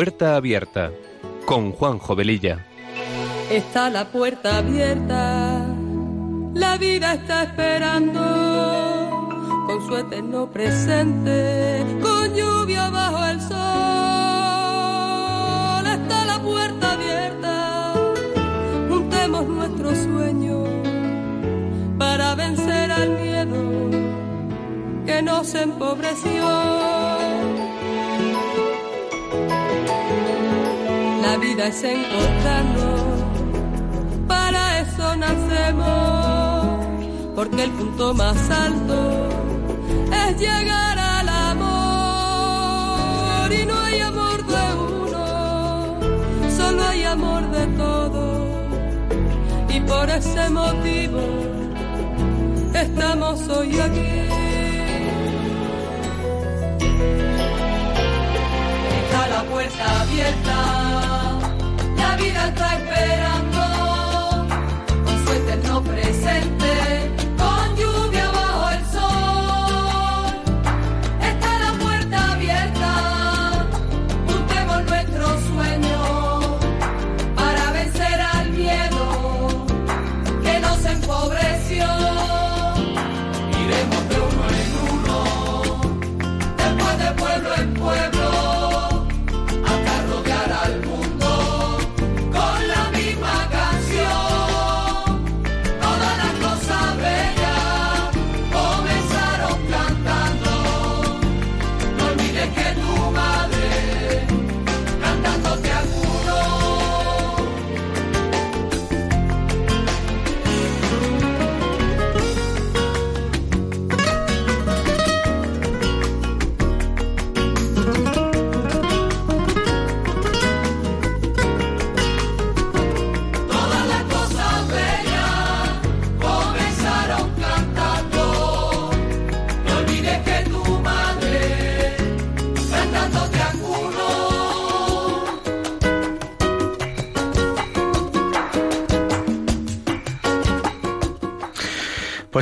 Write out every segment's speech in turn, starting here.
Puerta Abierta con Juan Jovelilla. Está la puerta abierta, la vida está esperando con su eterno presente, con lluvia bajo el sol. Está la puerta abierta, juntemos nuestros sueños para vencer al miedo que nos empobreció. Vida es encontrarnos, para eso nacemos, porque el punto más alto es llegar al amor. Y no hay amor de uno, solo hay amor de todos. Y por ese motivo estamos hoy aquí. Está la puerta abierta vida está esperando con su eterno presente.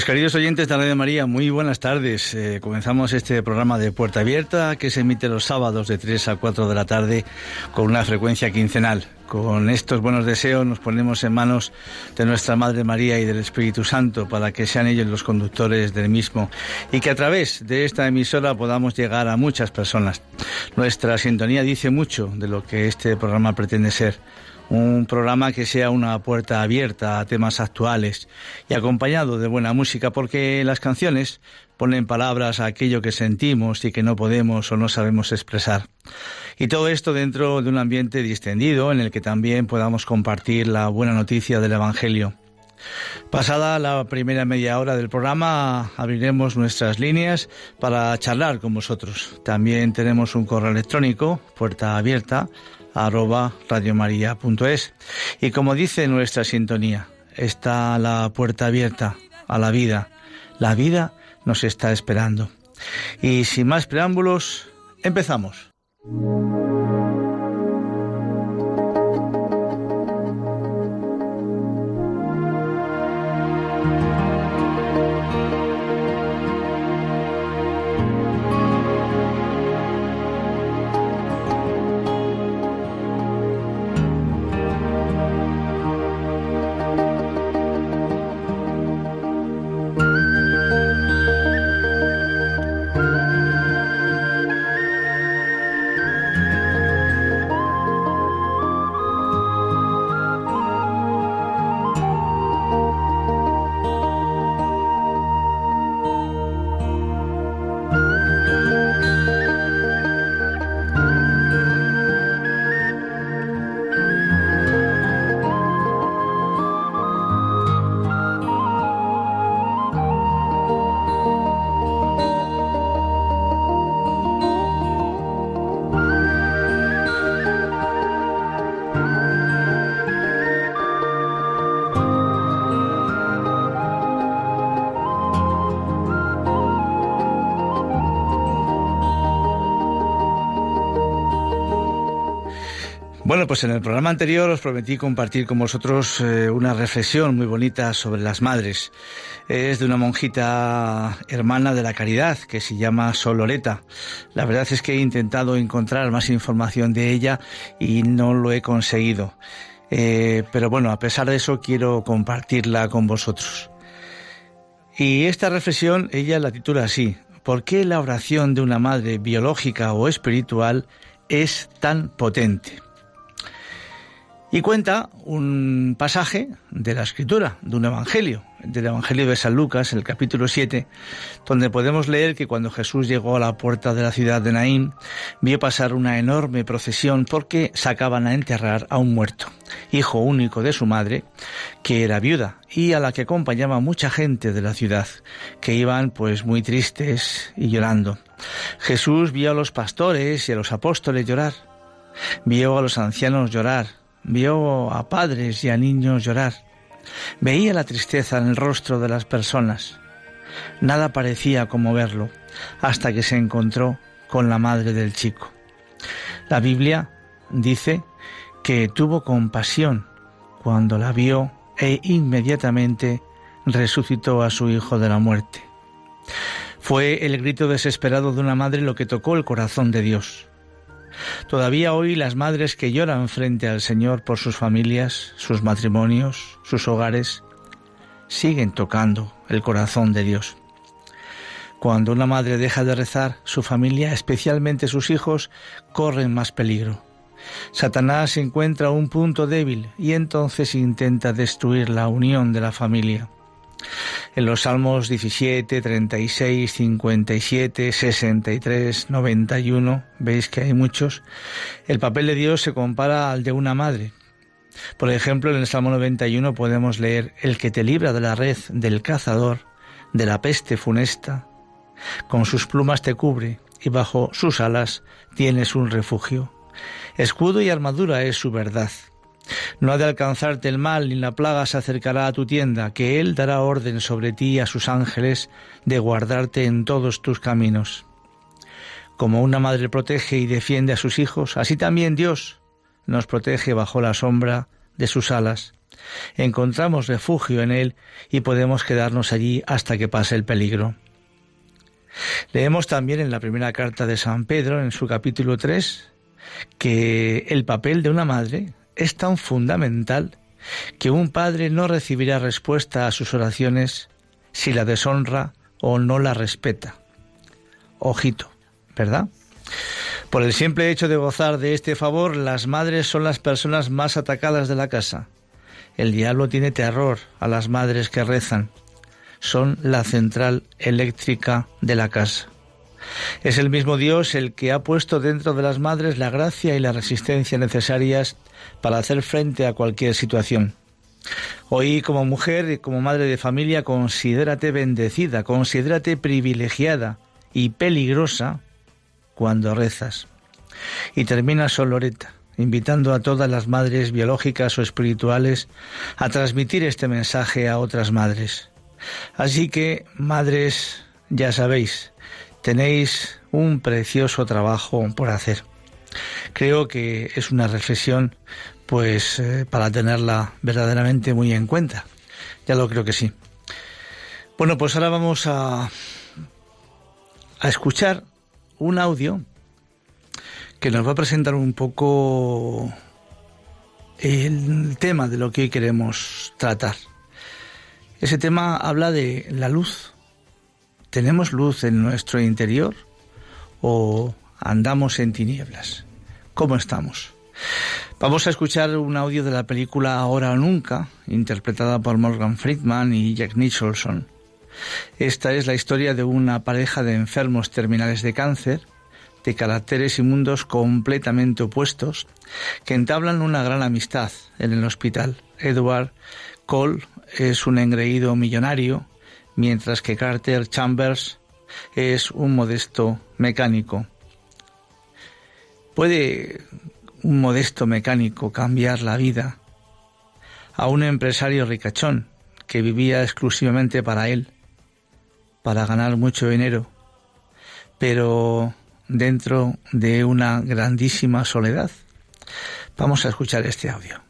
Queridos oyentes de Radio María, muy buenas tardes. Eh, comenzamos este programa de Puerta Abierta que se emite los sábados de 3 a 4 de la tarde con una frecuencia quincenal. Con estos buenos deseos nos ponemos en manos de nuestra Madre María y del Espíritu Santo para que sean ellos los conductores del mismo y que a través de esta emisora podamos llegar a muchas personas. Nuestra sintonía dice mucho de lo que este programa pretende ser un programa que sea una puerta abierta a temas actuales y acompañado de buena música, porque las canciones ponen palabras a aquello que sentimos y que no podemos o no sabemos expresar. Y todo esto dentro de un ambiente distendido en el que también podamos compartir la buena noticia del Evangelio. Pasada la primera media hora del programa, abriremos nuestras líneas para charlar con vosotros. También tenemos un correo electrónico, puerta abierta, arroba radiomaria.es. Y como dice nuestra sintonía, está la puerta abierta a la vida. La vida nos está esperando. Y sin más preámbulos, empezamos. Pues en el programa anterior os prometí compartir con vosotros eh, una reflexión muy bonita sobre las madres. Es de una monjita hermana de la caridad que se llama Soloreta. La verdad es que he intentado encontrar más información de ella y no lo he conseguido. Eh, pero bueno, a pesar de eso quiero compartirla con vosotros. Y esta reflexión ella la titula así, ¿por qué la oración de una madre biológica o espiritual es tan potente? Y cuenta un pasaje de la escritura, de un evangelio, del evangelio de San Lucas, el capítulo 7, donde podemos leer que cuando Jesús llegó a la puerta de la ciudad de Naín, vio pasar una enorme procesión porque sacaban a enterrar a un muerto, hijo único de su madre, que era viuda, y a la que acompañaba mucha gente de la ciudad, que iban pues muy tristes y llorando. Jesús vio a los pastores y a los apóstoles llorar, vio a los ancianos llorar, vio a padres y a niños llorar. Veía la tristeza en el rostro de las personas. Nada parecía como verlo hasta que se encontró con la madre del chico. La Biblia dice que tuvo compasión cuando la vio e inmediatamente resucitó a su hijo de la muerte. Fue el grito desesperado de una madre lo que tocó el corazón de Dios. Todavía hoy las madres que lloran frente al Señor por sus familias, sus matrimonios, sus hogares, siguen tocando el corazón de Dios. Cuando una madre deja de rezar, su familia, especialmente sus hijos, corren más peligro. Satanás encuentra un punto débil y entonces intenta destruir la unión de la familia. En los Salmos 17, 36, 57, 63, 91, veis que hay muchos, el papel de Dios se compara al de una madre. Por ejemplo, en el Salmo 91 podemos leer, El que te libra de la red del cazador, de la peste funesta, con sus plumas te cubre y bajo sus alas tienes un refugio. Escudo y armadura es su verdad. No ha de alcanzarte el mal, ni la plaga se acercará a tu tienda, que Él dará orden sobre ti y a sus ángeles de guardarte en todos tus caminos. Como una madre protege y defiende a sus hijos, así también Dios nos protege bajo la sombra de sus alas. Encontramos refugio en Él y podemos quedarnos allí hasta que pase el peligro. Leemos también en la primera carta de San Pedro, en su capítulo 3, que el papel de una madre es tan fundamental que un padre no recibirá respuesta a sus oraciones si la deshonra o no la respeta. Ojito, ¿verdad? Por el simple hecho de gozar de este favor, las madres son las personas más atacadas de la casa. El diablo tiene terror a las madres que rezan. Son la central eléctrica de la casa. Es el mismo Dios el que ha puesto dentro de las madres la gracia y la resistencia necesarias para hacer frente a cualquier situación. Hoy como mujer y como madre de familia considérate bendecida, considérate privilegiada y peligrosa cuando rezas. Y termina Soloreta, invitando a todas las madres biológicas o espirituales a transmitir este mensaje a otras madres. Así que, madres, ya sabéis, tenéis un precioso trabajo por hacer. Creo que es una reflexión pues eh, para tenerla verdaderamente muy en cuenta. Ya lo creo que sí. Bueno, pues ahora vamos a, a escuchar un audio que nos va a presentar un poco el tema de lo que queremos tratar. Ese tema habla de la luz. ¿Tenemos luz en nuestro interior o andamos en tinieblas? ¿Cómo estamos? Vamos a escuchar un audio de la película Ahora o Nunca, interpretada por Morgan Friedman y Jack Nicholson. Esta es la historia de una pareja de enfermos terminales de cáncer, de caracteres y mundos completamente opuestos, que entablan una gran amistad en el hospital. Edward Cole es un engreído millonario, mientras que Carter Chambers es un modesto mecánico. ¿Puede un modesto mecánico cambiar la vida a un empresario ricachón que vivía exclusivamente para él, para ganar mucho dinero, pero dentro de una grandísima soledad? Vamos a escuchar este audio.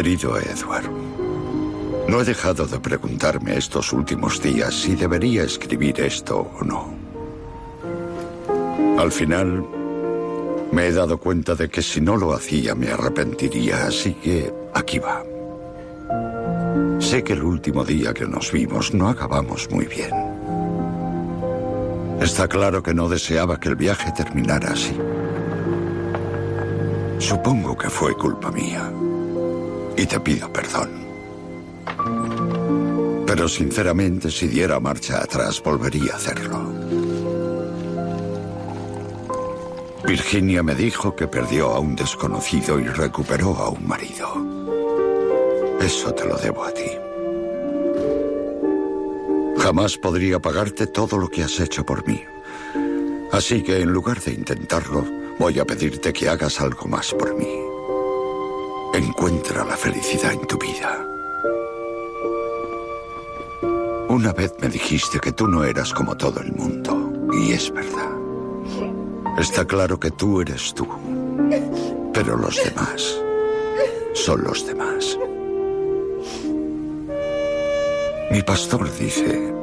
Querido Edward, no he dejado de preguntarme estos últimos días si debería escribir esto o no. Al final, me he dado cuenta de que si no lo hacía me arrepentiría, así que aquí va. Sé que el último día que nos vimos no acabamos muy bien. Está claro que no deseaba que el viaje terminara así. Supongo que fue culpa mía y te pido perdón. Pero sinceramente, si diera marcha atrás, volvería a hacerlo. Virginia me dijo que perdió a un desconocido y recuperó a un marido. Eso te lo debo a ti. Jamás podría pagarte todo lo que has hecho por mí. Así que en lugar de intentarlo, voy a pedirte que hagas algo más por mí. Encuentra la felicidad en tu vida. Una vez me dijiste que tú no eras como todo el mundo, y es verdad. Está claro que tú eres tú, pero los demás son los demás. Mi pastor dice,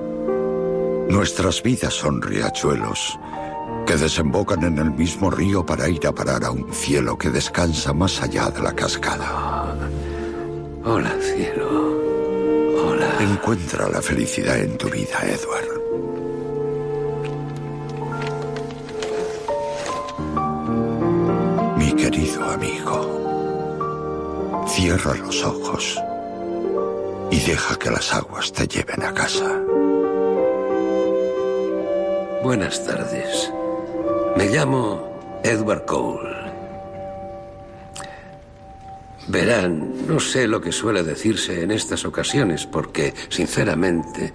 nuestras vidas son riachuelos que desembocan en el mismo río para ir a parar a un cielo que descansa más allá de la cascada. Hola, cielo. Hola. Encuentra la felicidad en tu vida, Edward. Mi querido amigo, cierra los ojos y deja que las aguas te lleven a casa. Buenas tardes. Me llamo Edward Cole. Verán, no sé lo que suele decirse en estas ocasiones porque, sinceramente,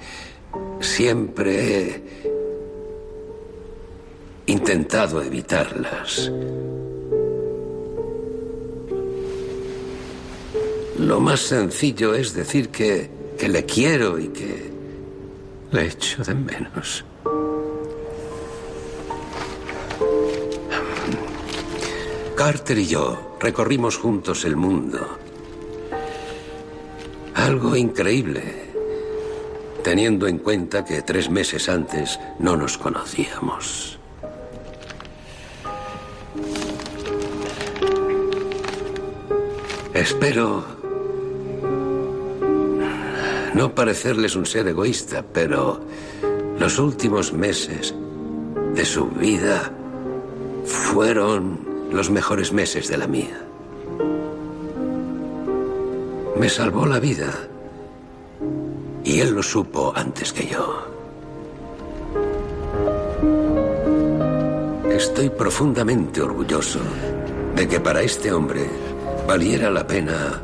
siempre he intentado evitarlas. Lo más sencillo es decir que, que le quiero y que le echo de menos. Carter y yo recorrimos juntos el mundo. Algo increíble, teniendo en cuenta que tres meses antes no nos conocíamos. Espero no parecerles un ser egoísta, pero los últimos meses de su vida fueron los mejores meses de la mía. Me salvó la vida y él lo supo antes que yo. Estoy profundamente orgulloso de que para este hombre valiera la pena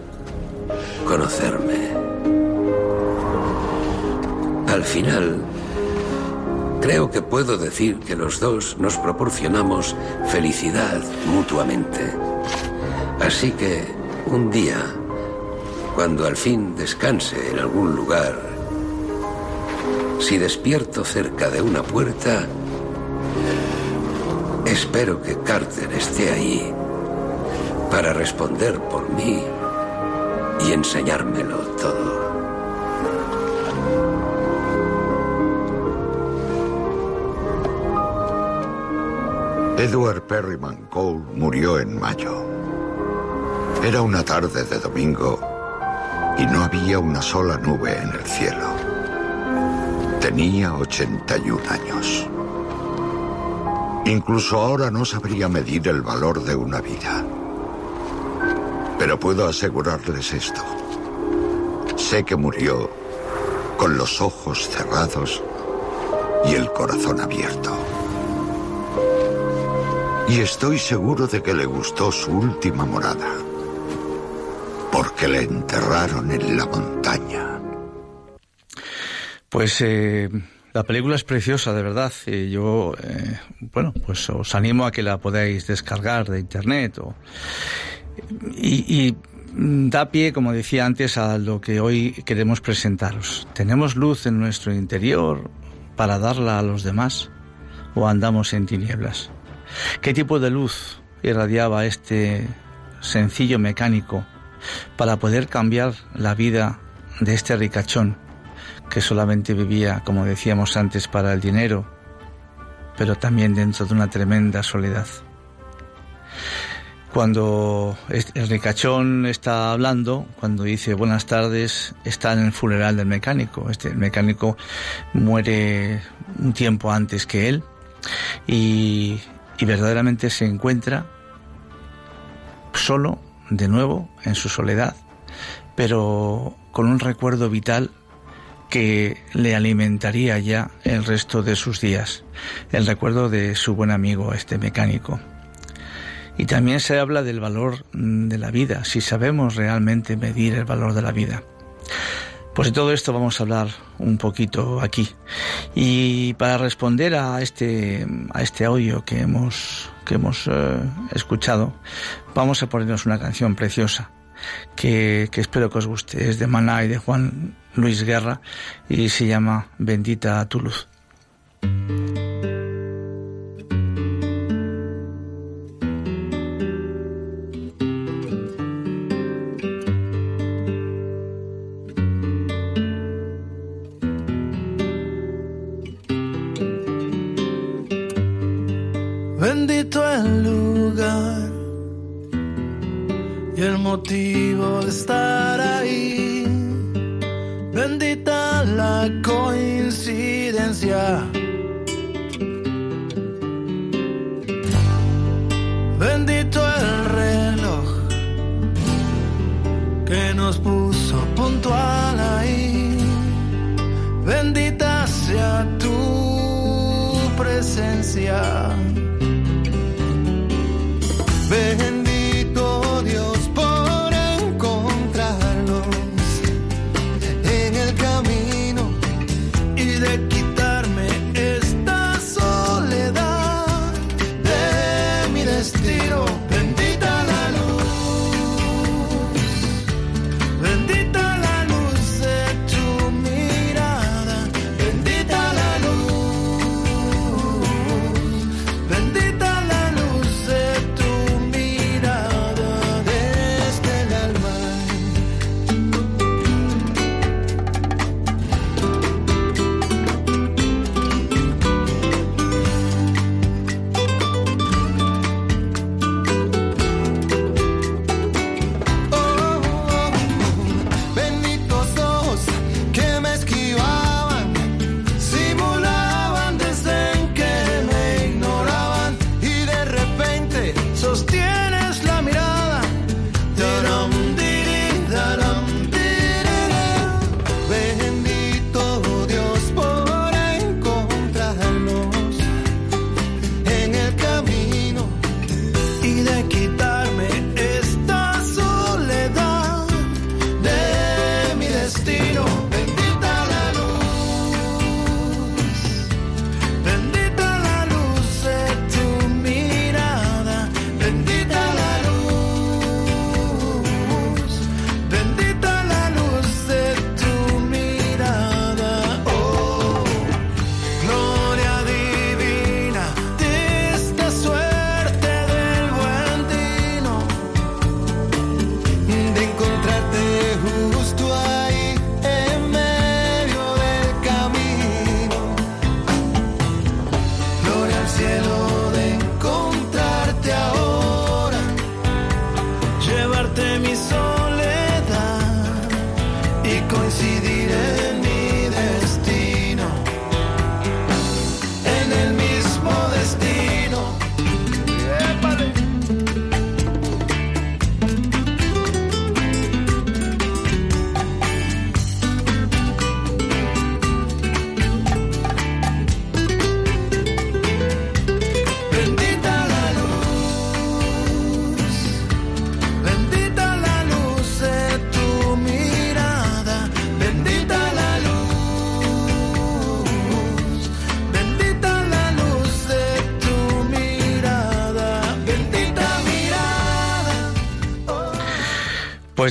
conocerme. Al final, Creo que puedo decir que los dos nos proporcionamos felicidad mutuamente. Así que un día, cuando al fin descanse en algún lugar, si despierto cerca de una puerta, espero que Carter esté ahí para responder por mí y enseñármelo todo. Edward Perryman Cole murió en mayo. Era una tarde de domingo y no había una sola nube en el cielo. Tenía 81 años. Incluso ahora no sabría medir el valor de una vida. Pero puedo asegurarles esto. Sé que murió con los ojos cerrados y el corazón abierto. Y estoy seguro de que le gustó su última morada, porque le enterraron en la montaña. Pues eh, la película es preciosa, de verdad. Y yo, eh, bueno, pues os animo a que la podáis descargar de internet. O, y, y da pie, como decía antes, a lo que hoy queremos presentaros. ¿Tenemos luz en nuestro interior para darla a los demás o andamos en tinieblas? ¿Qué tipo de luz irradiaba este sencillo mecánico para poder cambiar la vida de este ricachón que solamente vivía, como decíamos antes, para el dinero, pero también dentro de una tremenda soledad? Cuando el ricachón está hablando, cuando dice buenas tardes, está en el funeral del mecánico. Este, el mecánico muere un tiempo antes que él y, y verdaderamente se encuentra solo, de nuevo, en su soledad, pero con un recuerdo vital que le alimentaría ya el resto de sus días, el recuerdo de su buen amigo, este mecánico. Y también se habla del valor de la vida, si sabemos realmente medir el valor de la vida. Pues de todo esto vamos a hablar un poquito aquí. Y para responder a este, a este audio que hemos, que hemos eh, escuchado, vamos a ponernos una canción preciosa que, que espero que os guste. Es de Maná y de Juan Luis Guerra y se llama Bendita tu luz.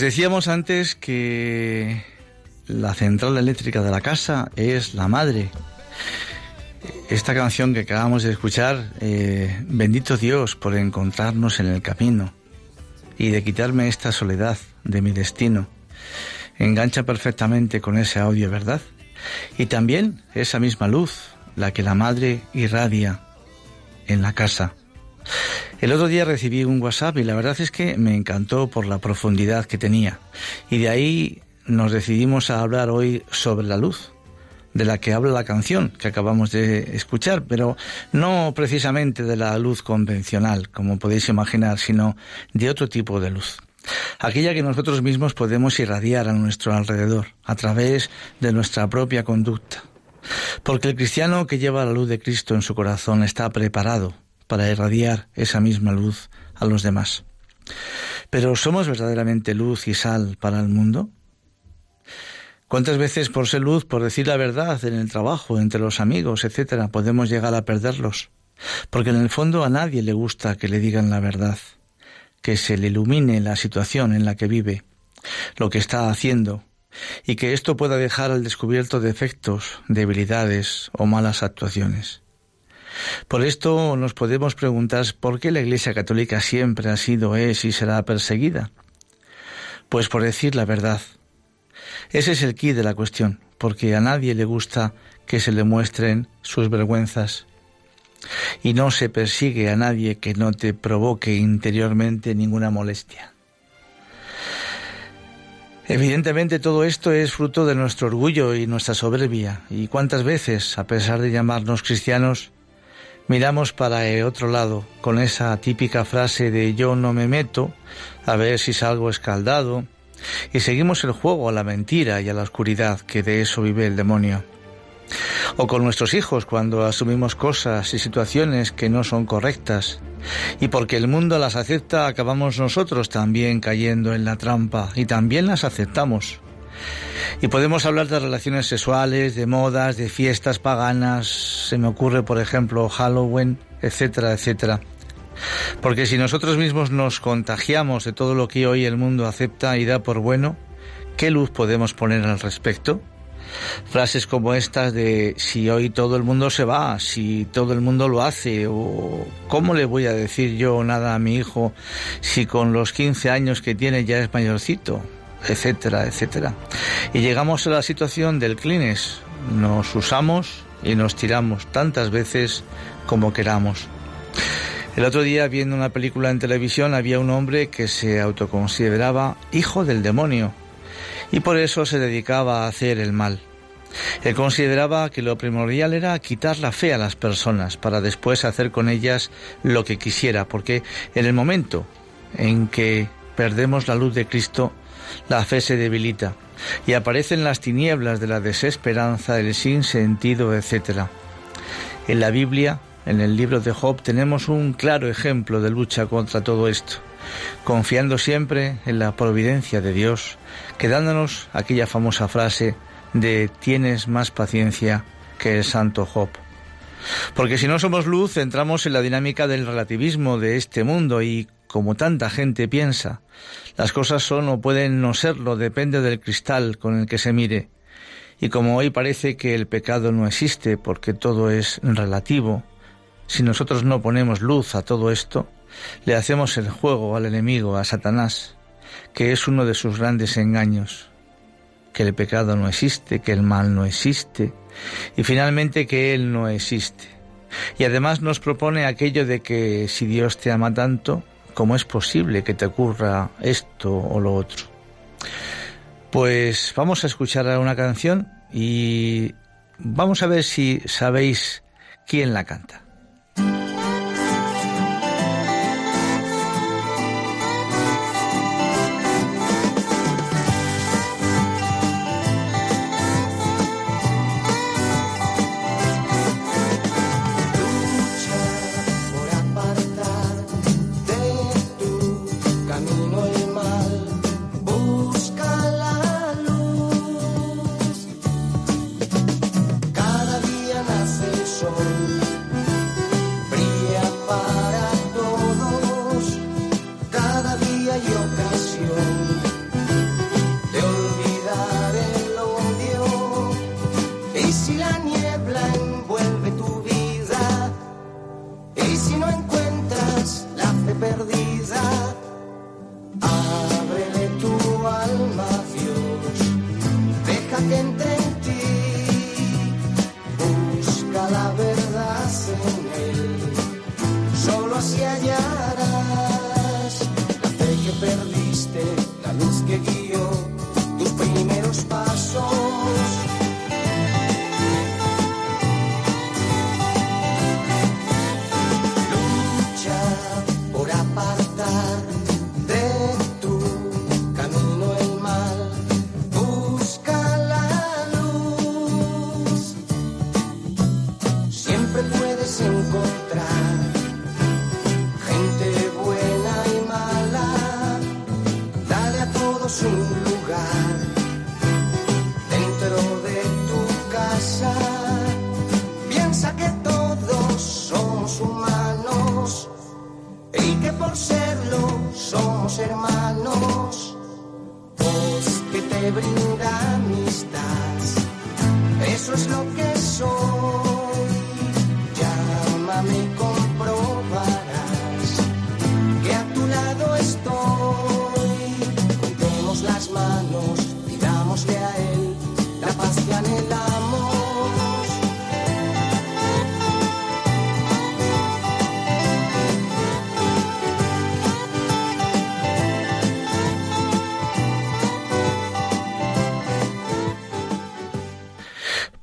Decíamos antes que la central eléctrica de la casa es la madre. Esta canción que acabamos de escuchar, eh, bendito Dios por encontrarnos en el camino y de quitarme esta soledad de mi destino, engancha perfectamente con ese audio, ¿verdad? Y también esa misma luz, la que la madre irradia en la casa. El otro día recibí un WhatsApp y la verdad es que me encantó por la profundidad que tenía. Y de ahí nos decidimos a hablar hoy sobre la luz, de la que habla la canción que acabamos de escuchar, pero no precisamente de la luz convencional, como podéis imaginar, sino de otro tipo de luz. Aquella que nosotros mismos podemos irradiar a nuestro alrededor, a través de nuestra propia conducta. Porque el cristiano que lleva la luz de Cristo en su corazón está preparado para irradiar esa misma luz a los demás. Pero ¿somos verdaderamente luz y sal para el mundo? ¿Cuántas veces por ser luz, por decir la verdad en el trabajo, entre los amigos, etcétera, podemos llegar a perderlos? Porque en el fondo a nadie le gusta que le digan la verdad, que se le ilumine la situación en la que vive, lo que está haciendo, y que esto pueda dejar al descubierto defectos, debilidades o malas actuaciones. Por esto nos podemos preguntar por qué la Iglesia Católica siempre ha sido, es y será perseguida. Pues por decir la verdad, ese es el quid de la cuestión, porque a nadie le gusta que se le muestren sus vergüenzas. Y no se persigue a nadie que no te provoque interiormente ninguna molestia. Evidentemente todo esto es fruto de nuestro orgullo y nuestra soberbia. Y cuántas veces, a pesar de llamarnos cristianos, miramos para el otro lado con esa típica frase de yo no me meto, a ver si salgo escaldado, y seguimos el juego a la mentira y a la oscuridad que de eso vive el demonio. O con nuestros hijos cuando asumimos cosas y situaciones que no son correctas y porque el mundo las acepta acabamos nosotros también cayendo en la trampa y también las aceptamos. Y podemos hablar de relaciones sexuales, de modas, de fiestas paganas, se me ocurre por ejemplo Halloween, etcétera, etcétera. Porque si nosotros mismos nos contagiamos de todo lo que hoy el mundo acepta y da por bueno, ¿qué luz podemos poner al respecto? Frases como estas de si hoy todo el mundo se va, si todo el mundo lo hace, o cómo le voy a decir yo nada a mi hijo si con los 15 años que tiene ya es mayorcito, etcétera, etcétera. Y llegamos a la situación del clines, nos usamos y nos tiramos tantas veces como queramos. El otro día, viendo una película en televisión, había un hombre que se autoconsideraba hijo del demonio y por eso se dedicaba a hacer el mal. Él consideraba que lo primordial era quitar la fe a las personas para después hacer con ellas lo que quisiera, porque en el momento en que perdemos la luz de Cristo, la fe se debilita y aparecen las tinieblas de la desesperanza, el sinsentido, etc. En la Biblia en el libro de Job tenemos un claro ejemplo de lucha contra todo esto, confiando siempre en la providencia de Dios, quedándonos aquella famosa frase de tienes más paciencia que el santo Job. Porque si no somos luz, entramos en la dinámica del relativismo de este mundo y, como tanta gente piensa, las cosas son o pueden no serlo, depende del cristal con el que se mire. Y como hoy parece que el pecado no existe porque todo es relativo, si nosotros no ponemos luz a todo esto, le hacemos el juego al enemigo, a Satanás, que es uno de sus grandes engaños, que el pecado no existe, que el mal no existe, y finalmente que Él no existe. Y además nos propone aquello de que si Dios te ama tanto, ¿cómo es posible que te ocurra esto o lo otro? Pues vamos a escuchar una canción y vamos a ver si sabéis quién la canta.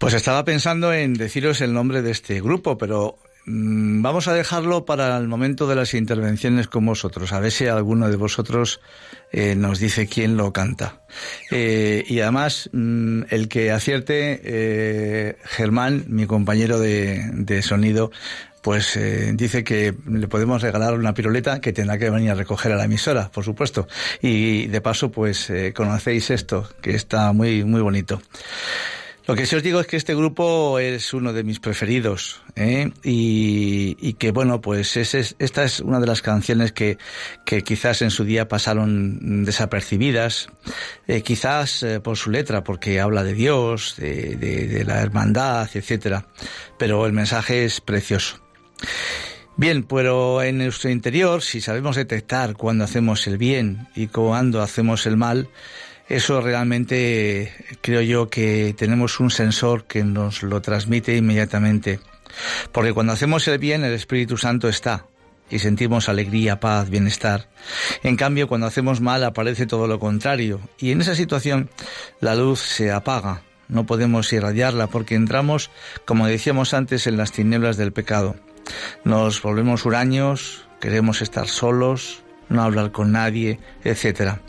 Pues estaba pensando en deciros el nombre de este grupo, pero mm, vamos a dejarlo para el momento de las intervenciones con vosotros, a ver si alguno de vosotros eh, nos dice quién lo canta. Eh, y además, mm, el que acierte, eh, Germán, mi compañero de, de sonido, pues eh, dice que le podemos regalar una piruleta que tendrá que venir a recoger a la emisora, por supuesto. Y de paso, pues eh, conocéis esto, que está muy, muy bonito. Lo que sí os digo es que este grupo es uno de mis preferidos ¿eh? y, y que bueno pues es, es- esta es una de las canciones que, que quizás en su día pasaron desapercibidas, eh, quizás eh, por su letra porque habla de Dios, de, de- de la hermandad, etcétera, pero el mensaje es precioso. Bien, pero en nuestro interior, si sabemos detectar cuando hacemos el bien y cuando hacemos el mal, eso realmente creo yo que tenemos un sensor que nos lo transmite inmediatamente. Porque cuando hacemos el bien, el Espíritu Santo está y sentimos alegría, paz, bienestar. En cambio, cuando hacemos mal aparece todo lo contrario y en esa situación la luz se apaga. No podemos irradiarla porque entramos, como decíamos antes, en las tinieblas del pecado. Nos volvemos huraños, queremos estar solos, no hablar con nadie, etcétera.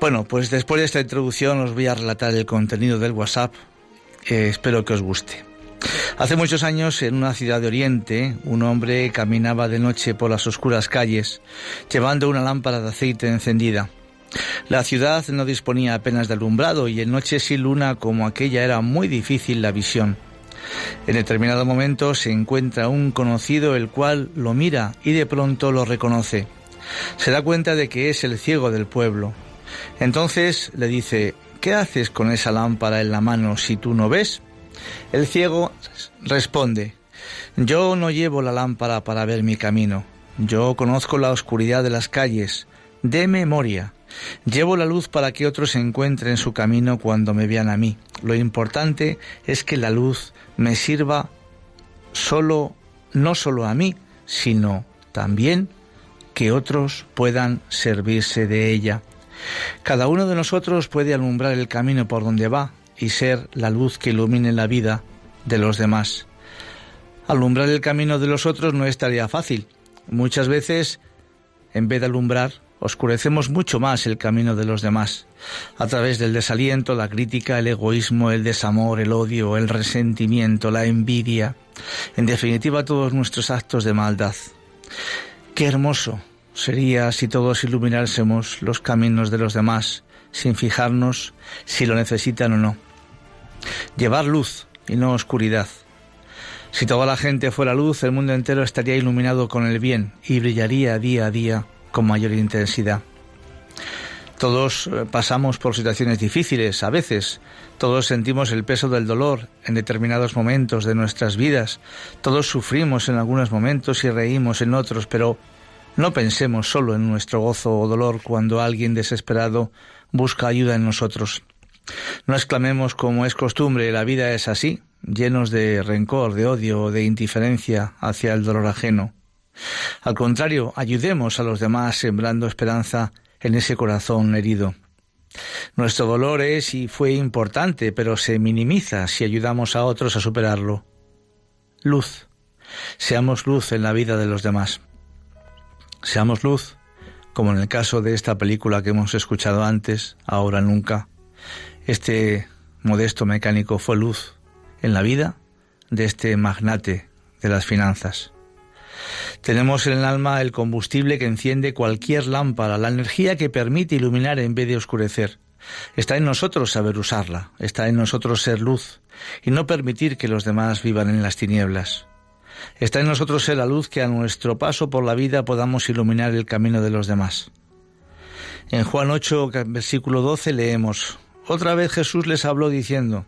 Bueno, pues después de esta introducción os voy a relatar el contenido del WhatsApp. Eh, espero que os guste. Hace muchos años, en una ciudad de Oriente, un hombre caminaba de noche por las oscuras calles, llevando una lámpara de aceite encendida. La ciudad no disponía apenas de alumbrado y en noches sin luna como aquella era muy difícil la visión. En determinado momento se encuentra un conocido el cual lo mira y de pronto lo reconoce. Se da cuenta de que es el ciego del pueblo. Entonces le dice, ¿qué haces con esa lámpara en la mano si tú no ves? El ciego responde, yo no llevo la lámpara para ver mi camino, yo conozco la oscuridad de las calles, de memoria. Llevo la luz para que otros encuentren su camino cuando me vean a mí. Lo importante es que la luz me sirva solo, no solo a mí, sino también que otros puedan servirse de ella. Cada uno de nosotros puede alumbrar el camino por donde va y ser la luz que ilumine la vida de los demás. Alumbrar el camino de los otros no es tarea fácil. Muchas veces, en vez de alumbrar, oscurecemos mucho más el camino de los demás, a través del desaliento, la crítica, el egoísmo, el desamor, el odio, el resentimiento, la envidia, en definitiva todos nuestros actos de maldad. Qué hermoso sería si todos iluminásemos los caminos de los demás, sin fijarnos si lo necesitan o no. Llevar luz y no oscuridad. Si toda la gente fuera luz, el mundo entero estaría iluminado con el bien y brillaría día a día con mayor intensidad. Todos eh, pasamos por situaciones difíciles a veces, todos sentimos el peso del dolor en determinados momentos de nuestras vidas, todos sufrimos en algunos momentos y reímos en otros, pero no pensemos solo en nuestro gozo o dolor cuando alguien desesperado busca ayuda en nosotros. No exclamemos como es costumbre, la vida es así, llenos de rencor, de odio, de indiferencia hacia el dolor ajeno. Al contrario, ayudemos a los demás sembrando esperanza en ese corazón herido. Nuestro dolor es y fue importante, pero se minimiza si ayudamos a otros a superarlo. Luz. Seamos luz en la vida de los demás. Seamos luz, como en el caso de esta película que hemos escuchado antes, ahora nunca. Este modesto mecánico fue luz en la vida de este magnate de las finanzas. Tenemos en el alma el combustible que enciende cualquier lámpara, la energía que permite iluminar en vez de oscurecer. Está en nosotros saber usarla, está en nosotros ser luz y no permitir que los demás vivan en las tinieblas. Está en nosotros la luz que a nuestro paso por la vida podamos iluminar el camino de los demás. En Juan 8, versículo 12 leemos, Otra vez Jesús les habló diciendo,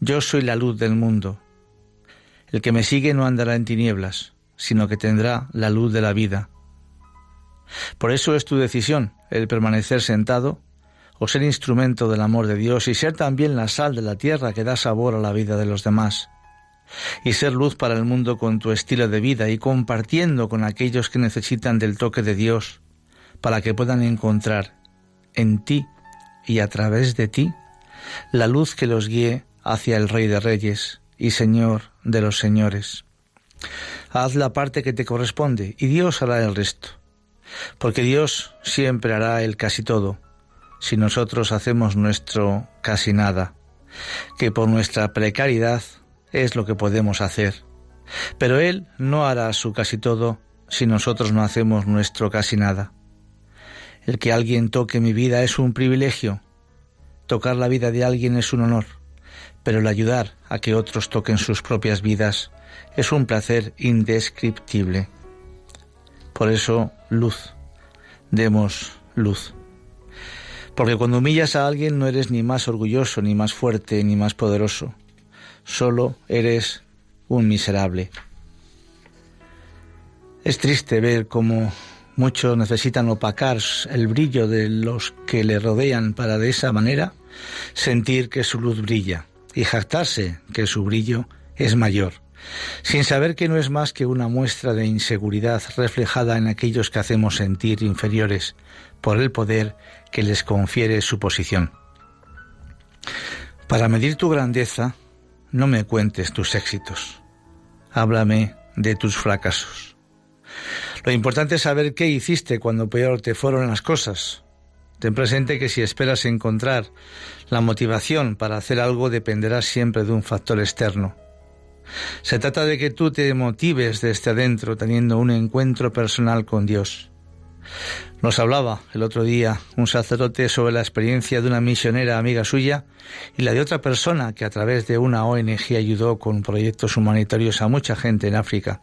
Yo soy la luz del mundo. El que me sigue no andará en tinieblas, sino que tendrá la luz de la vida. Por eso es tu decisión el permanecer sentado o ser instrumento del amor de Dios y ser también la sal de la tierra que da sabor a la vida de los demás. Y ser luz para el mundo con tu estilo de vida y compartiendo con aquellos que necesitan del toque de Dios para que puedan encontrar en ti y a través de ti la luz que los guíe hacia el Rey de Reyes y Señor de los Señores haz la parte que te corresponde y Dios hará el resto. Porque Dios siempre hará el casi todo, si nosotros hacemos nuestro casi nada, que por nuestra precariedad es lo que podemos hacer. Pero Él no hará su casi todo si nosotros no hacemos nuestro casi nada. El que alguien toque mi vida es un privilegio. Tocar la vida de alguien es un honor, pero el ayudar a que otros toquen sus propias vidas es un placer indescriptible. Por eso, luz. Demos luz. Porque cuando humillas a alguien no eres ni más orgulloso, ni más fuerte, ni más poderoso. Solo eres un miserable. Es triste ver cómo muchos necesitan opacar el brillo de los que le rodean para de esa manera sentir que su luz brilla y jactarse que su brillo es mayor sin saber que no es más que una muestra de inseguridad reflejada en aquellos que hacemos sentir inferiores por el poder que les confiere su posición. Para medir tu grandeza, no me cuentes tus éxitos, háblame de tus fracasos. Lo importante es saber qué hiciste cuando peor te fueron las cosas. Ten presente que si esperas encontrar la motivación para hacer algo dependerá siempre de un factor externo se trata de que tú te motives desde adentro teniendo un encuentro personal con Dios. Nos hablaba el otro día un sacerdote sobre la experiencia de una misionera amiga suya y la de otra persona que a través de una ONG ayudó con proyectos humanitarios a mucha gente en África.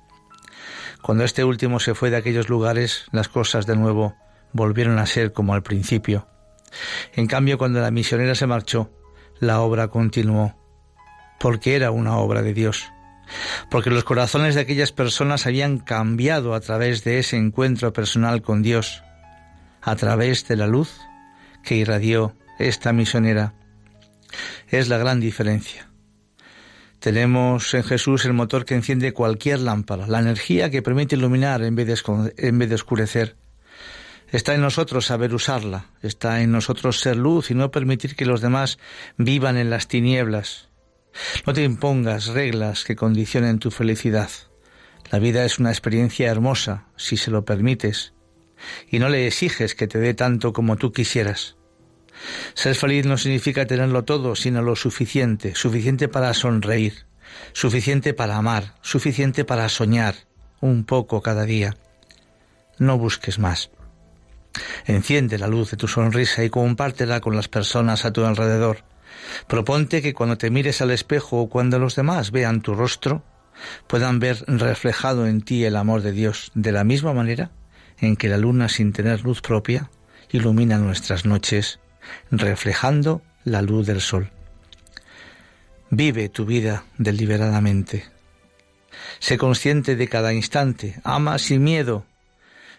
Cuando este último se fue de aquellos lugares, las cosas de nuevo volvieron a ser como al principio. En cambio, cuando la misionera se marchó, la obra continuó, porque era una obra de Dios porque los corazones de aquellas personas habían cambiado a través de ese encuentro personal con Dios, a través de la luz que irradió esta misionera. Es la gran diferencia. Tenemos en Jesús el motor que enciende cualquier lámpara, la energía que permite iluminar en vez de, en vez de oscurecer. Está en nosotros saber usarla, está en nosotros ser luz y no permitir que los demás vivan en las tinieblas. No te impongas reglas que condicionen tu felicidad. La vida es una experiencia hermosa, si se lo permites, y no le exiges que te dé tanto como tú quisieras. Ser feliz no significa tenerlo todo, sino lo suficiente, suficiente para sonreír, suficiente para amar, suficiente para soñar, un poco cada día. No busques más. Enciende la luz de tu sonrisa y compártela con las personas a tu alrededor. Proponte que cuando te mires al espejo o cuando los demás vean tu rostro, puedan ver reflejado en ti el amor de Dios, de la misma manera en que la luna sin tener luz propia ilumina nuestras noches, reflejando la luz del sol. Vive tu vida deliberadamente. Sé consciente de cada instante, ama sin miedo,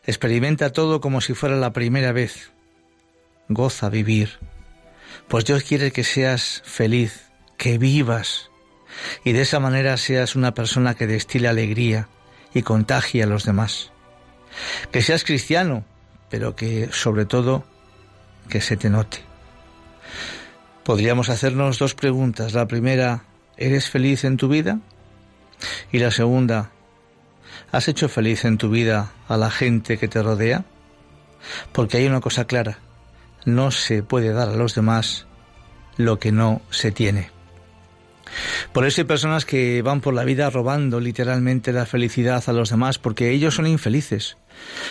experimenta todo como si fuera la primera vez. Goza vivir, pues Dios quiere que seas feliz, que vivas, y de esa manera seas una persona que destile alegría y contagie a los demás. Que seas cristiano, pero que sobre todo que se te note. Podríamos hacernos dos preguntas. La primera, ¿eres feliz en tu vida? Y la segunda, ¿has hecho feliz en tu vida a la gente que te rodea? Porque hay una cosa clara, no se puede dar a los demás lo que no se tiene. Por eso hay personas que van por la vida robando literalmente la felicidad a los demás porque ellos son infelices.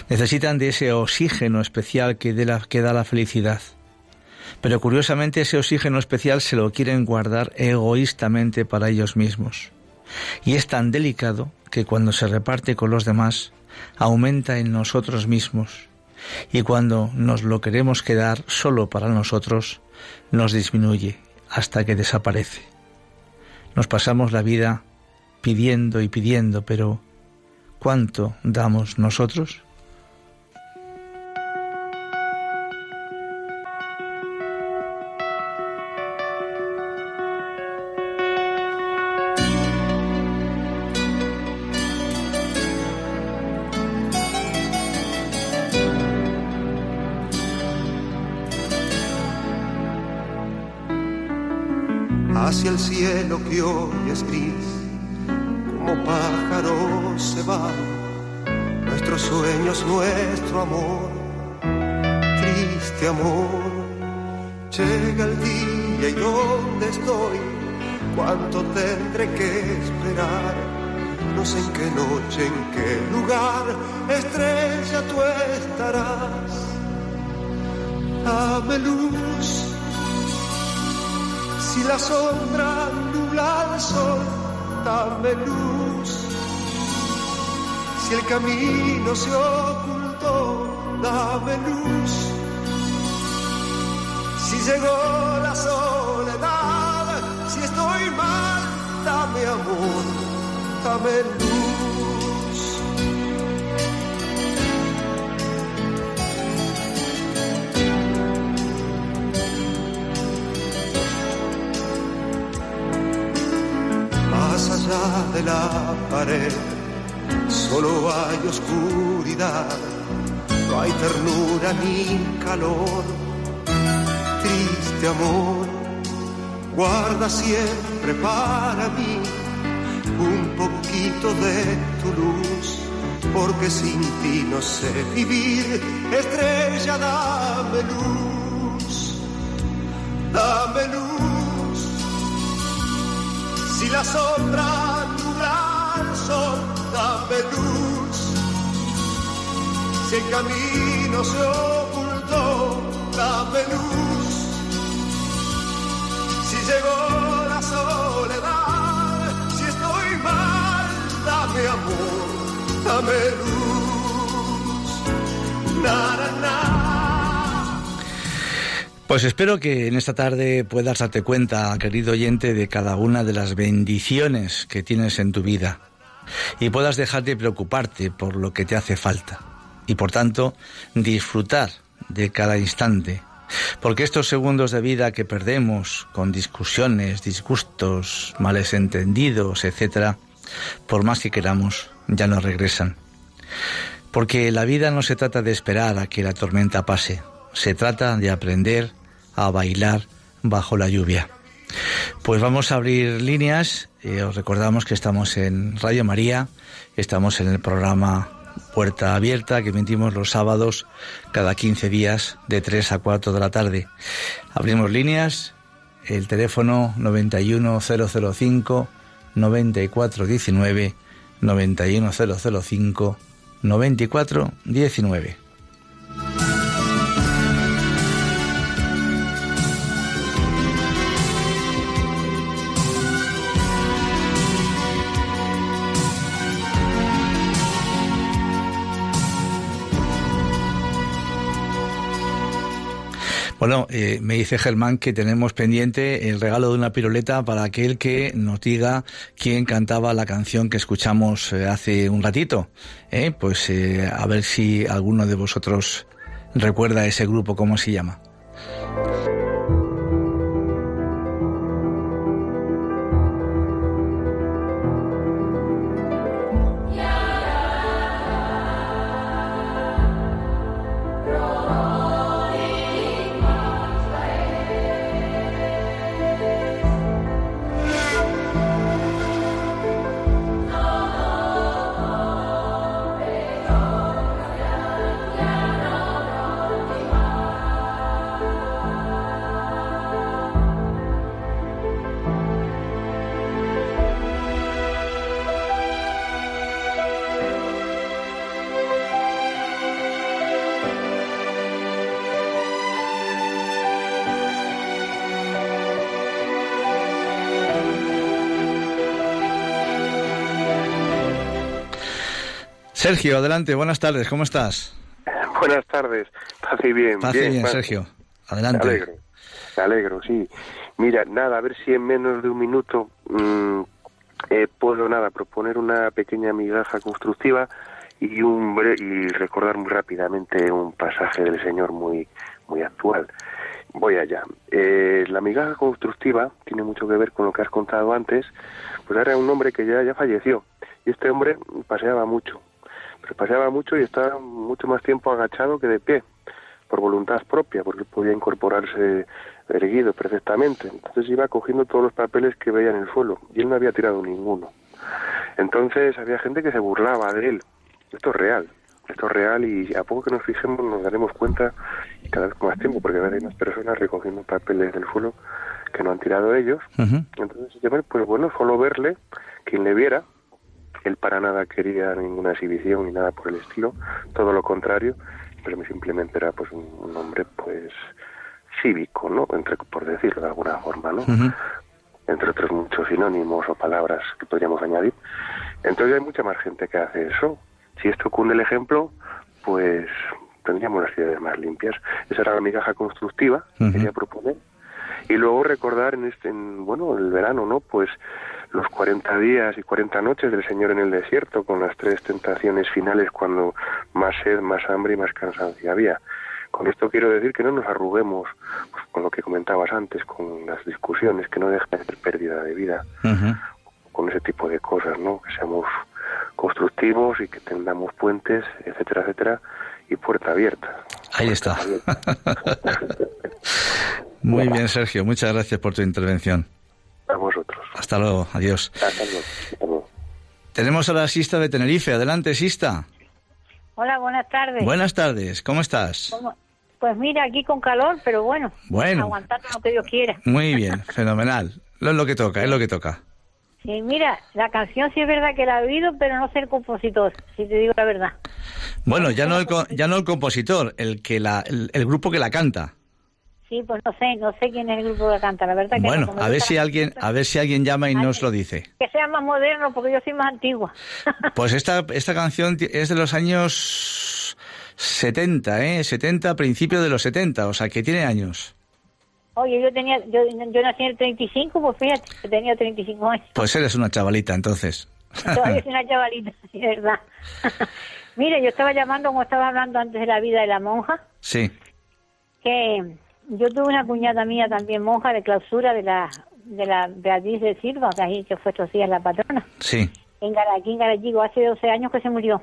Necesitan de ese oxígeno especial que, que da la felicidad. Pero curiosamente ese oxígeno especial se lo quieren guardar egoístamente para ellos mismos. Y es tan delicado que cuando se reparte con los demás, aumenta en nosotros mismos. Y cuando nos lo queremos quedar solo para nosotros, nos disminuye hasta que desaparece. Nos pasamos la vida pidiendo y pidiendo, pero ¿cuánto damos nosotros? Hoy es gris, como pájaros se van nuestros sueños, nuestro amor, triste amor. Llega el día y dónde estoy, cuánto tendré que esperar. No sé en qué noche, en qué lugar, estrella tú estarás. Dame luz si la sombra nubla el sol, dame luz. Si el camino se ocultó, dame luz. Si llegó la soledad, si estoy mal, dame amor, dame luz. La pared, solo hay oscuridad, no hay ternura ni calor. Triste amor, guarda siempre para mí un poquito de tu luz, porque sin ti no sé vivir. Estrella, dame luz, dame luz. Si la sombra sol, dame luz. Si el camino se ocultó, dame luz. Si llegó la soledad, si estoy mal, dame amor, dame luz. Na, na, na. Pues espero que en esta tarde puedas darte cuenta, querido oyente, de cada una de las bendiciones que tienes en tu vida y puedas dejar de preocuparte por lo que te hace falta y por tanto disfrutar de cada instante. Porque estos segundos de vida que perdemos con discusiones, disgustos, males entendidos, etcétera, por más que queramos, ya no regresan. Porque la vida no se trata de esperar a que la tormenta pase, se trata de aprender a bailar bajo la lluvia. Pues vamos a abrir líneas. Eh, os recordamos que estamos en Radio María, estamos en el programa Puerta Abierta que emitimos los sábados cada 15 días de 3 a 4 de la tarde. Abrimos líneas, el teléfono 91005 9419 91005 9419. Bueno, eh, me dice Germán que tenemos pendiente el regalo de una piruleta para aquel que nos diga quién cantaba la canción que escuchamos eh, hace un ratito. ¿eh? Pues eh, a ver si alguno de vosotros recuerda ese grupo, ¿cómo se llama? Sergio, adelante, buenas tardes, ¿cómo estás? Buenas tardes, paz y bien. Paz y bien, Sergio, adelante. Me alegro, me alegro, sí. Mira, nada, a ver si en menos de un minuto mmm, eh, puedo, nada, proponer una pequeña migaja constructiva y, un bre y recordar muy rápidamente un pasaje del Señor muy, muy actual. Voy allá. Eh, la migaja constructiva tiene mucho que ver con lo que has contado antes. Pues era un hombre que ya, ya falleció. Y este hombre paseaba mucho paseaba mucho y estaba mucho más tiempo agachado que de pie, por voluntad propia, porque podía incorporarse erguido perfectamente. Entonces iba cogiendo todos los papeles que veía en el suelo y él no había tirado ninguno. Entonces había gente que se burlaba de él. Esto es real, esto es real y a poco que nos fijemos nos daremos cuenta y cada vez con más tiempo, porque hay más personas recogiendo papeles del suelo que no han tirado ellos. Uh -huh. Entonces, pues bueno, solo verle, quien le viera, él para nada quería ninguna exhibición ni nada por el estilo, todo lo contrario, pero simplemente era pues un, un hombre pues cívico, ¿no? Entre, por decirlo de alguna forma, ¿no? Uh -huh. Entre otros muchos sinónimos o palabras que podríamos añadir. Entonces hay mucha más gente que hace eso. Si esto cunde el ejemplo, pues tendríamos las ciudades más limpias. Esa era la migaja constructiva uh -huh. que quería proponer. Y luego recordar en este, en, bueno, el verano, ¿no? Pues los 40 días y 40 noches del Señor en el desierto, con las tres tentaciones finales cuando más sed, más hambre y más cansancio había. Con esto quiero decir que no nos arruguemos pues, con lo que comentabas antes, con las discusiones, que no deja de ser pérdida de vida, uh -huh. con ese tipo de cosas, ¿no? Que seamos constructivos y que tengamos puentes, etcétera, etcétera, y puerta abierta. Ahí está. Muy bien, Sergio. Muchas gracias por tu intervención. A vosotros. Hasta luego. Adiós. Hasta luego. Hasta luego. Tenemos a la Sista de Tenerife. Adelante, Sista. Hola, buenas tardes. Buenas tardes. ¿Cómo estás? ¿Cómo? Pues mira, aquí con calor, pero bueno. Bueno. Aguantando lo que Dios quiera. Muy bien, fenomenal. Lo es lo que toca, es lo que toca. Sí, mira, la canción sí es verdad que la he oído, pero no sé el compositor, si te digo la verdad. Bueno, ya no el, ya no el compositor, el que la, el, el grupo que la canta. Sí, pues no sé, no sé quién es el grupo que canta, la verdad que Bueno, no, a ver si alguien, a ver si alguien llama y nos lo dice. Que sea más moderno, porque yo soy más antigua. Pues esta, esta canción es de los años 70, ¿eh? 70, principio de los 70, o sea que tiene años. Oye, yo tenía, yo, yo nací en el 35, pues fíjate, tenía 35 años. Pues eres una chavalita, entonces. Todavía soy una chavalita, es verdad. Mire, yo estaba llamando, como estaba hablando antes de la vida de la monja. Sí. Que yo tuve una cuñada mía también monja de clausura de la de la Beatriz de Silva, que, ahí, que fue estos días la patrona. Sí. En aquí en Garachigo, hace 12 años que se murió.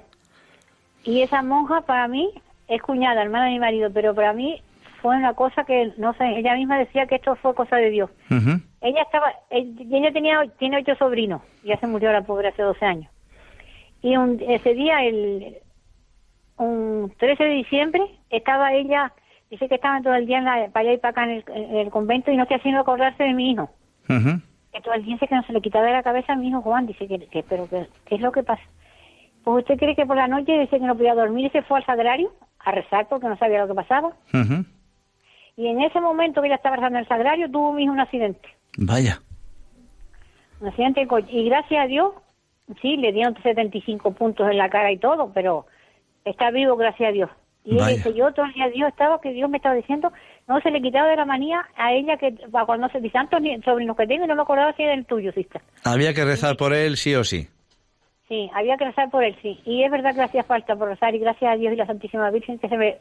Y esa monja para mí es cuñada, hermana de mi marido, pero para mí fue una cosa que, no sé, ella misma decía que esto fue cosa de Dios. Uh -huh. Ella estaba, ella tenía, tiene ocho sobrinos, ya se murió la pobre hace 12 años. Y un, ese día, el un 13 de diciembre, estaba ella, dice que estaba todo el día en la, para allá y para acá en el, en el convento y no hacía sino acordarse de mi hijo. Uh -huh. Que todo el día dice que no se le quitaba de la cabeza a mi hijo Juan, dice que, que pero que, ¿qué es lo que pasa? Pues usted cree que por la noche dice que no podía dormir y se fue al sagrario a rezar porque no sabía lo que pasaba. Uh -huh. Y en ese momento que ella estaba rezando el sagrario, tuvo mi hijo un accidente. Vaya. Un accidente de coche. Y gracias a Dios, sí, le dieron 75 puntos en la cara y todo, pero está vivo gracias a Dios. Y ella dice, yo todo el día Dios estaba, que Dios me estaba diciendo, no se le quitaba de la manía a ella que cuando se dice ni- sobrinos que tengo y no me acordaba si era el tuyo, sister. Había que rezar por él sí o sí. Sí, había que rezar por él, sí. Y es verdad que hacía falta por rezar y gracias a Dios y la Santísima Virgen que se me,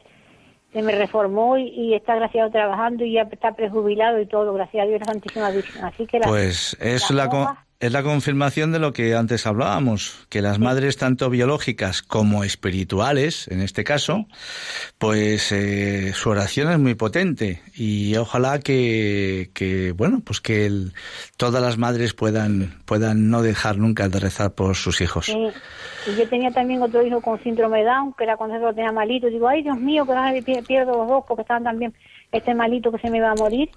se me reformó y, y está gracias a Dios trabajando y ya está prejubilado y todo, gracias a Dios la Santísima Virgen. Así que la, Pues es la es la confirmación de lo que antes hablábamos, que las madres tanto biológicas como espirituales, en este caso, pues eh, su oración es muy potente y ojalá que, que bueno, pues que el- todas las madres puedan puedan no dejar nunca de rezar por sus hijos. Sí. Y yo tenía también otro hijo con síndrome de Down, que era cuando lo tenía malito. Digo, ay, Dios mío, que pierdo los dos porque estaban también este malito que se me iba a morir.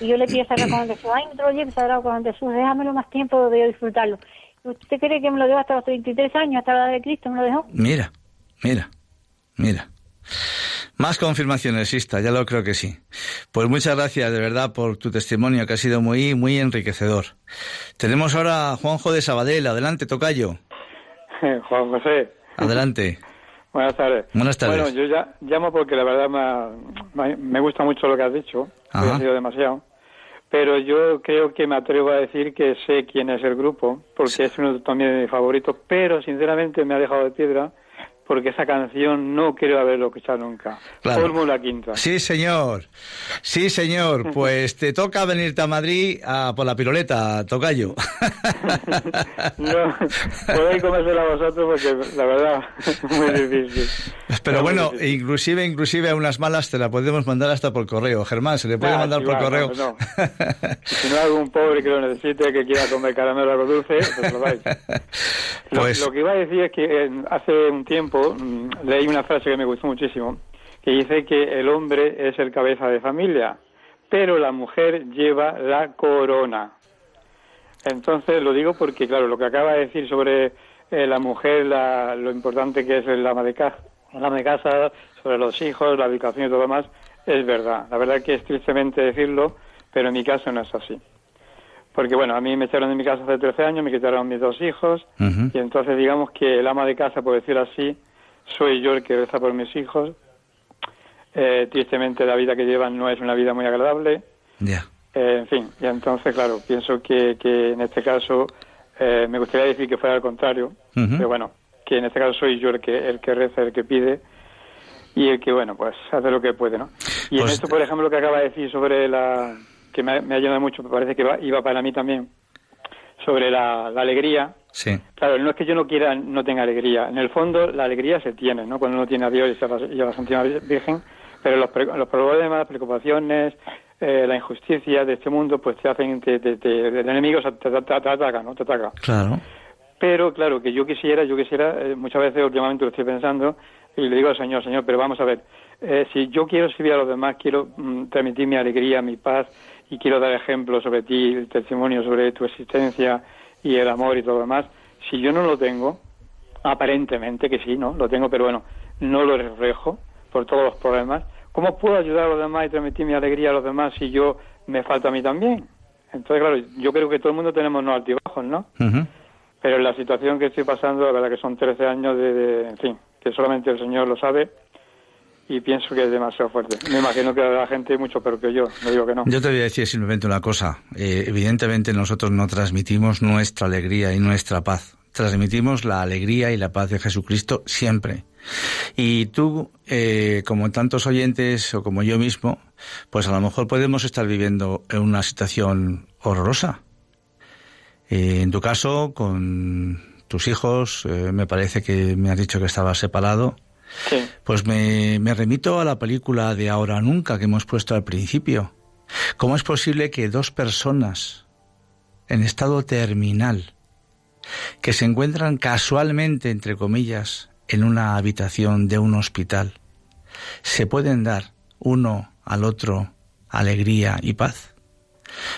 Y yo le pido esa con Jesús, ay, no te lo lleves sagrado con Jesús, déjamelo más tiempo de yo disfrutarlo. ¿Usted cree que me lo dejó hasta los 33 años, hasta la edad de Cristo me lo dejó? Mira, mira, mira. Más confirmaciones, Sista, ya lo creo que sí. Pues muchas gracias de verdad por tu testimonio, que ha sido muy, muy enriquecedor. Tenemos ahora a Juanjo de Sabadell. Adelante, Tocayo. Juan José, Adelante. Buenas tardes. Buenas tardes. Bueno, yo ya llamo porque la verdad me, me- gusta mucho lo que has dicho, Ajá. sido demasiado. Pero yo creo que me atrevo a decir que sé quién es el grupo, porque es uno también de mis favoritos, pero sinceramente me ha dejado de piedra porque esa canción no quiero haberlo escuchado nunca. Claro. Fórmula Quinta. Sí, señor. Sí, señor. Pues te toca venirte a Madrid a por la piroleta, Tocayo. No, podéis comérsela vosotros porque la verdad es muy difícil. Pero muy bueno, difícil. inclusive, inclusive a unas malas te la podemos mandar hasta por correo. Germán, se le puede Ah, mandar por va, correo. no, no. Si no hay algún pobre que lo necesite, que quiera comer caramelo algo dulce, pues lo dais. Lo, Pues- lo que iba a decir es que eh, hace un tiempo mm, leí una frase que me gustó muchísimo, que dice que el hombre es el cabeza de familia, pero la mujer lleva la corona. Entonces lo digo porque, claro, lo que acaba de decir sobre eh, la mujer, la- lo importante que es el ama de casa, el ama de casa, sobre los hijos, la educación y todo lo demás, es verdad. La verdad que es tristemente decirlo, pero en mi caso no es así. Porque, bueno, a mí me echaron de mi casa hace 13 años, me quitaron mis dos hijos, y entonces digamos que el ama de casa, por decir así, soy yo el que reza por mis hijos. Eh, tristemente la vida que llevan no es una vida muy agradable. Ya. Eh, en fin, y entonces, claro, pienso que, que en este caso eh, me gustaría decir que fuera al contrario, pero bueno, que en este caso soy yo el que, el que reza, el que pide y el que, bueno, pues hace lo que puede, ¿no? Y Pues- en esto, por ejemplo, lo que acaba de decir sobre la... que me, ha- me ha ayudado mucho, me parece que va- iba para mí también, sobre la, la alegría. Sí. Claro, no es que yo no quiera, no tenga alegría. En el fondo, la alegría se tiene, ¿no? Cuando uno tiene a Dios y a la, y a la Santísima Virgen, pero los, pre- los problemas, las preocupaciones, eh, la injusticia de este mundo, pues te hacen, te, te- te- el enemigo te- te ataca, ¿no? Te ataca. Claro. Pero claro, que yo quisiera, yo quisiera, eh, muchas veces últimamente lo estoy pensando y le digo al Señor, Señor, pero vamos a ver, eh, si yo quiero servir a los demás, quiero mm, transmitir mi alegría, mi paz y quiero dar ejemplo sobre ti, el testimonio sobre tu existencia y el amor y todo lo demás, si yo no lo tengo, aparentemente que sí, ¿no? Lo tengo, pero bueno, no lo reflejo por todos los problemas, ¿cómo puedo ayudar a los demás y transmitir mi alegría a los demás si yo me falta a mí también? Entonces, claro, yo creo que todo el mundo tenemos unos altibajos, ¿no? Pero en la situación que estoy pasando, la verdad que son 13 años de, de- en fin, que solamente el Señor lo sabe y pienso que es demasiado fuerte. Me imagino que la gente mucho peor que yo, no digo que no. Yo te voy a decir simplemente una cosa. Eh, evidentemente nosotros no transmitimos nuestra alegría y nuestra paz. Transmitimos la alegría y la paz de Jesucristo siempre. Y tú, eh, como tantos oyentes o como yo mismo, pues a lo mejor podemos estar viviendo en una situación horrorosa. Eh, en tu caso, con tus hijos, eh, me parece que me has dicho que estabas separado. Sí, Pues me, me remito a la película de Ahora Nunca que hemos puesto al principio. ¿Cómo es posible que dos personas en estado terminal, que se encuentran casualmente, entre comillas, en una habitación de un hospital, se pueden dar uno al otro alegría y paz?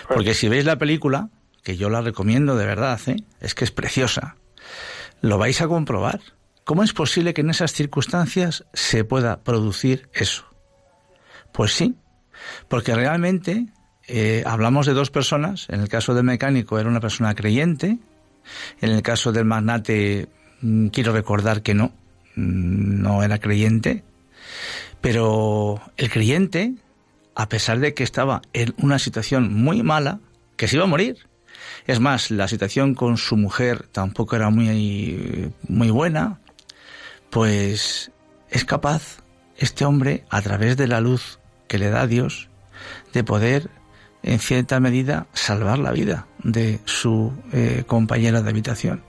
Porque si veis la película, que yo la recomiendo de verdad, ¿eh? es que es preciosa, lo vais a comprobar. ¿Cómo es posible que en esas circunstancias se pueda producir eso? Pues sí, porque realmente eh, hablamos de dos personas. En el caso del mecánico era una persona creyente. En el caso del magnate, mm, quiero recordar que no, mm, no era creyente. Pero el creyente, a pesar de que estaba en una situación muy mala, que se iba a morir, es más, la situación con su mujer tampoco era muy, muy buena, pues es capaz este hombre, a través de la luz que le da Dios, de poder, en cierta medida, salvar la vida de su eh, compañera de habitación.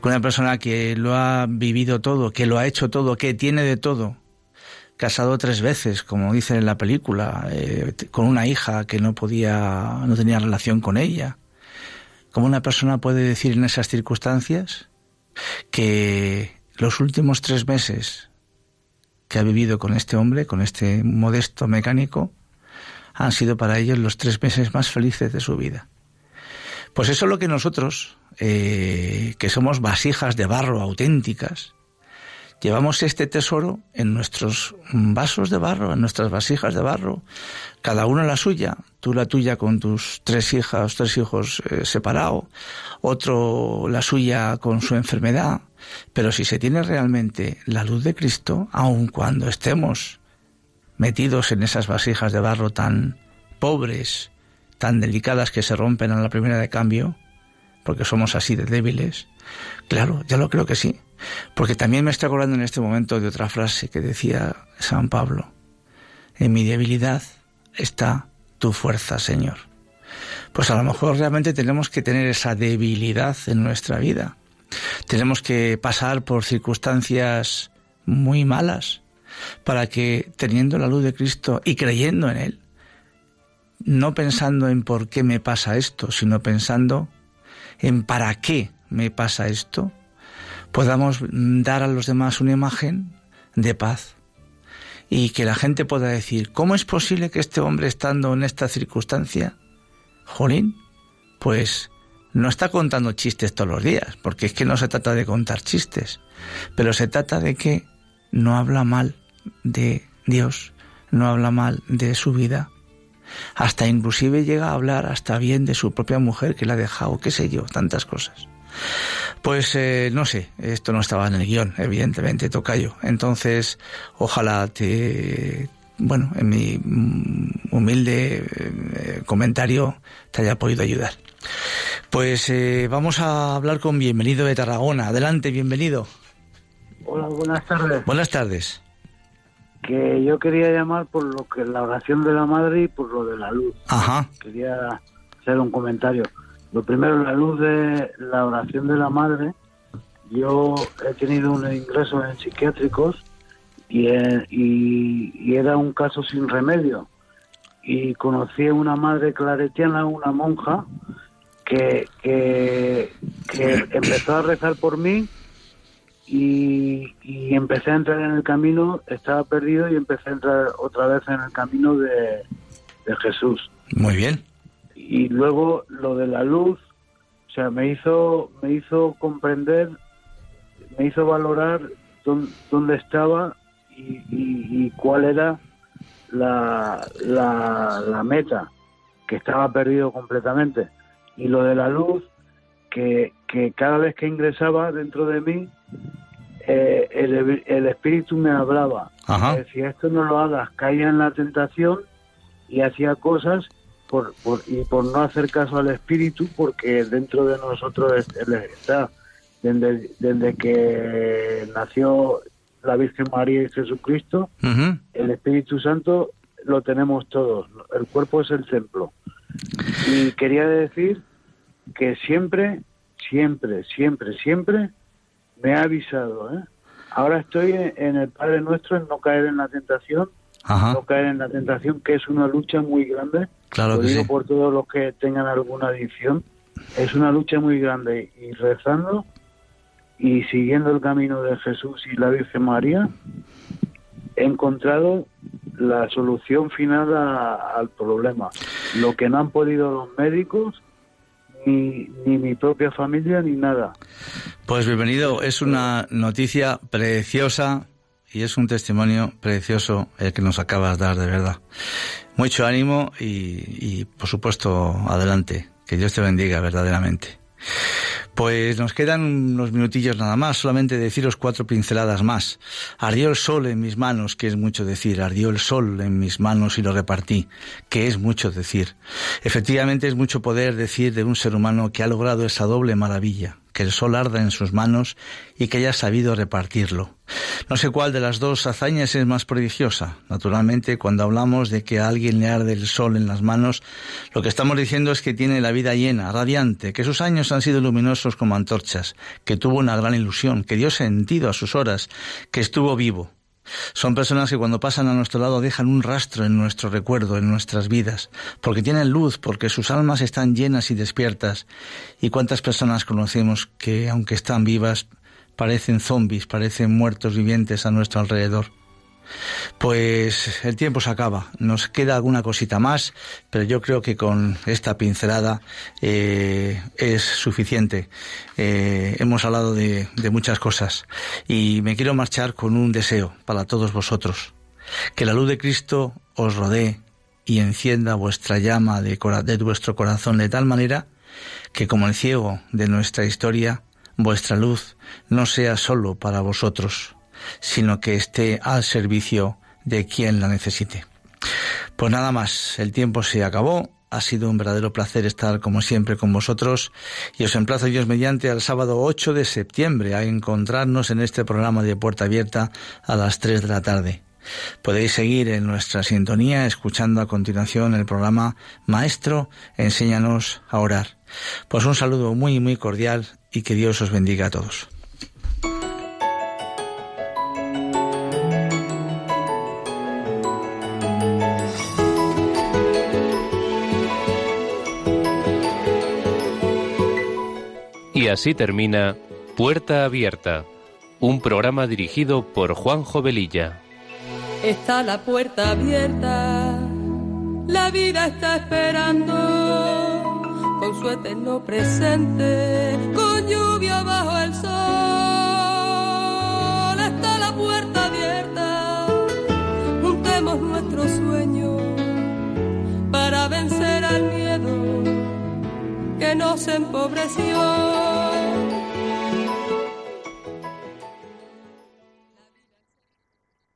Con una persona que lo ha vivido todo, que lo ha hecho todo, que tiene de todo, casado tres veces, como dicen en la película, eh, con una hija que no podía, no tenía relación con ella. ¿Cómo una persona puede decir en esas circunstancias que los últimos tres meses que ha vivido con este hombre, con este modesto mecánico, han sido para ellos los tres meses más felices de su vida. Pues eso es lo que nosotros, eh, que somos vasijas de barro auténticas, llevamos este tesoro en nuestros vasos de barro, en nuestras vasijas de barro, cada uno la suya, tú la tuya con tus tres hijas, tres hijos eh, separados, otro la suya con su enfermedad, pero si se tiene realmente la luz de Cristo, aun cuando estemos metidos en esas vasijas de barro tan pobres, tan delicadas que se rompen a la primera de cambio, porque somos así de débiles, claro, ya lo creo que sí porque también me estoy acordando en este momento de otra frase que decía San Pablo. En mi debilidad está tu fuerza, Señor. Pues a lo mejor realmente tenemos que tener esa debilidad en nuestra vida. Tenemos que pasar por circunstancias muy malas para que teniendo la luz de Cristo y creyendo en Él, no pensando en por qué me pasa esto, sino pensando en para qué me pasa esto, podamos dar a los demás una imagen de paz y que la gente pueda decir, ¿cómo es posible que este hombre estando en esta circunstancia, Jolín, pues no está contando chistes todos los días, porque es que no se trata de contar chistes, pero se trata de que no habla mal de Dios, no habla mal de su vida, hasta inclusive llega a hablar hasta bien de su propia mujer que la ha dejado, qué sé yo, tantas cosas. Pues eh, no sé, esto no estaba en el guion, evidentemente, Tocayo. Entonces, ojalá te, bueno, en mi mm, humilde eh, comentario te haya podido ayudar. Pues eh, vamos a hablar con Bienvenido de Tarragona. Adelante, bienvenido. Hola, buenas tardes. Buenas tardes. Que yo quería llamar por lo que la oración de la madre y por lo de la luz. Ajá. Quería hacer un comentario. Lo primero, la luz de la oración de la madre. Yo he tenido un ingreso en psiquiátricos y, y, era un caso sin remedio. Y conocí a una madre claretiana, una monja, que, que, empezó a rezar por mí y, y, empecé a entrar en el camino, estaba perdido y empecé a entrar otra vez en el camino de, de Jesús. Muy bien y luego lo de la luz, o sea, me hizo, me hizo comprender, me hizo valorar dónde, estaba y, cuál era la, la, meta, que estaba perdido completamente. Y lo de la luz, que, que cada vez que ingresaba dentro de mí, eh, el, el, espíritu me hablaba. decía, esto no lo hagas, caía en la tentación y hacía cosas por, y por no hacer caso al espíritu, porque dentro de nosotros está. Desde, desde que nació la Virgen María y Jesucristo, el Espíritu Santo lo tenemos todos. El cuerpo es el templo. Y quería decir que siempre, siempre, siempre, siempre me ha avisado. ¿eh? Ahora estoy en el Padre Nuestro en no caer en la tentación, no caer en la tentación, que es una lucha muy grande Claro Lo digo por todos los que tengan alguna adicción. Es una lucha muy grande y rezando y siguiendo el camino de Jesús y la Virgen María, he encontrado la solución final al problema. Lo que no han podido los médicos, ni, ni mi propia familia, ni nada. Pues bienvenido, es una noticia preciosa y es un testimonio precioso el que nos acabas de dar, de verdad. Mucho ánimo y, por supuesto, adelante. Que Dios te bendiga verdaderamente. Pues nos quedan unos minutillos nada más, solamente deciros cuatro pinceladas más. Ardió el sol en mis manos, que es mucho decir. Ardió el sol en mis manos y lo repartí, que es mucho decir. Efectivamente es mucho poder decir de un ser humano que ha logrado esa doble maravilla, que el sol arda en sus manos y que haya sabido repartirlo. No sé cuál de las dos hazañas es más prodigiosa. Naturalmente, cuando hablamos de que a alguien le arde el sol en las manos, lo que estamos diciendo es que tiene la vida llena, radiante, que sus años han sido luminosos como antorchas, que tuvo una gran ilusión, que dio sentido a sus horas, que estuvo vivo. Son personas que cuando pasan a nuestro lado dejan un rastro en nuestro recuerdo, en nuestras vidas, porque tienen luz, porque sus almas están llenas y despiertas. ¿Y cuántas personas conocemos que, aunque están vivas, parecen zombies, parecen muertos vivientes a nuestro alrededor? Pues el tiempo se acaba, nos queda alguna cosita más, pero yo creo que con esta pincelada eh, es suficiente. Eh, hemos hablado de, muchas cosas y me quiero marchar con un deseo para todos vosotros. Que la luz de Cristo os rodee y encienda vuestra llama de, de vuestro corazón de tal manera que como el ciego de nuestra historia, vuestra luz no sea solo para vosotros, sino que esté al servicio de quien la necesite. Pues nada más, el tiempo se acabó. Ha sido un verdadero placer estar como siempre con vosotros y os emplazo Dios mediante al sábado 8 de septiembre a encontrarnos en este programa de Puerta Abierta a las 3 de la tarde. Podéis seguir en nuestra sintonía escuchando a continuación el programa Maestro, enséñanos a orar. Pues un saludo muy muy cordial y que Dios os bendiga a todos. Y así termina Puerta Abierta, un programa dirigido por Juan Jovelilla. Está la puerta abierta, la vida está esperando, con su eterno presente, con lluvia bajo el sol. Está la puerta abierta, juntemos nuestros sueños para vencer al miedo que nos empobreció.